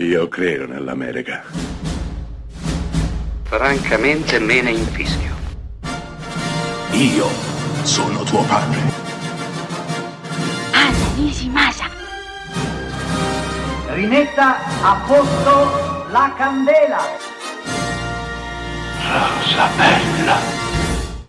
Io credo nell'America. Francamente me ne infischio. Io sono tuo padre. Anna Nishimasa. Rimetta a posto la candela. Rosa bella.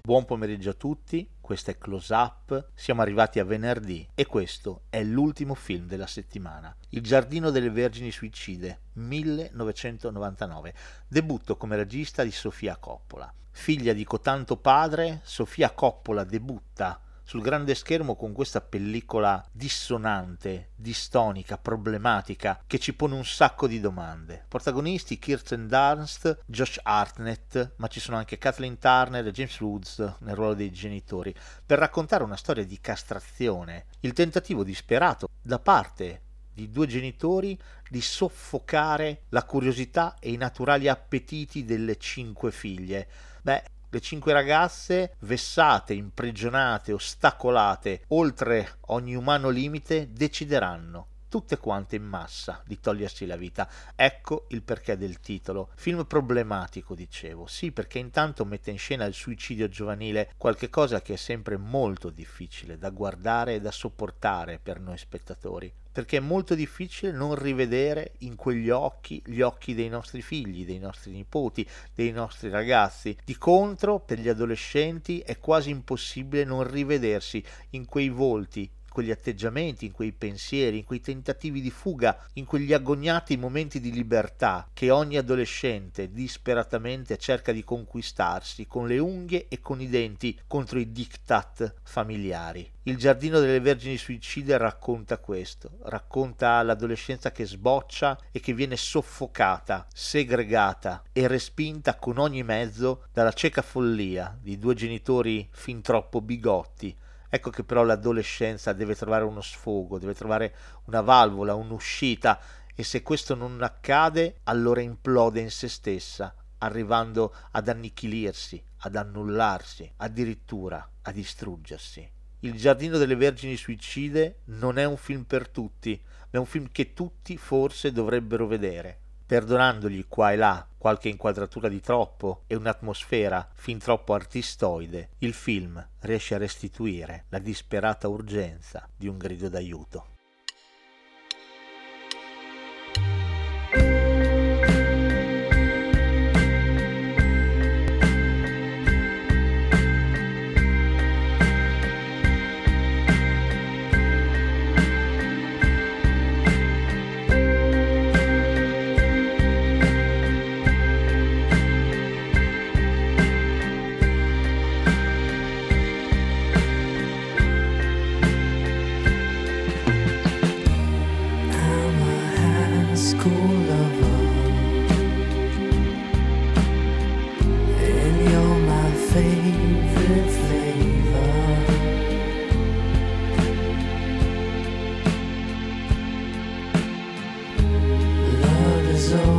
Buon pomeriggio a tutti, questo è Close Up, siamo arrivati a venerdì e questo è l'ultimo film della settimana, Il giardino delle vergini suicide, 1999, debutto come regista di Sofia Coppola. Figlia di cotanto padre, Sofia Coppola debutta sul grande schermo con questa pellicola dissonante, distonica, problematica, che ci pone un sacco di domande. Protagonisti Kirsten Dunst, Josh Hartnett, ma ci sono anche Kathleen Turner e James Woods nel ruolo dei genitori, per raccontare una storia di castrazione, il tentativo disperato da parte di due genitori di soffocare la curiosità e i naturali appetiti delle cinque figlie. Beh, le cinque ragazze, vessate, imprigionate, ostacolate, oltre ogni umano limite, decideranno tutte quante in massa di togliersi la vita. Ecco il perché del titolo. Film problematico, dicevo. Sì, perché intanto mette in scena il suicidio giovanile, qualcosa che è sempre molto difficile da guardare e da sopportare per noi spettatori perché è molto difficile non rivedere in quegli occhi gli occhi dei nostri figli, dei nostri nipoti, dei nostri ragazzi. Di contro, per gli adolescenti è quasi impossibile non rivedersi in quei volti, quegli atteggiamenti, in quei pensieri, in quei tentativi di fuga, in quegli agognati momenti di libertà che ogni adolescente disperatamente cerca di conquistarsi con le unghie e con i denti contro i diktat familiari. Il giardino delle vergini suicide racconta questo, racconta l'adolescenza che sboccia e che viene soffocata, segregata e respinta con ogni mezzo dalla cieca follia di due genitori fin troppo bigotti Ecco che però l'adolescenza deve trovare uno sfogo, deve trovare una valvola, un'uscita e se questo non accade allora implode in se stessa, arrivando ad annichilirsi, ad annullarsi, addirittura a distruggersi. Il giardino delle vergini suicide non è un film per tutti, ma è un film che tutti forse dovrebbero vedere perdonandogli qua e là qualche inquadratura di troppo e un'atmosfera fin troppo artistoide, il film riesce a restituire la disperata urgenza di un grido d'aiuto. flavor. Love is all.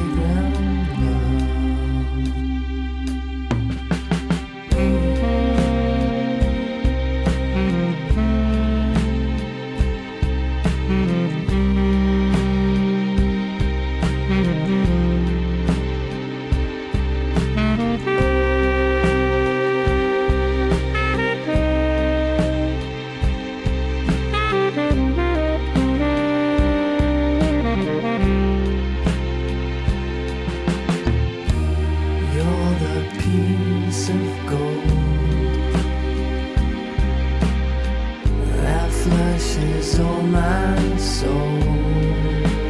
flushes all my soul.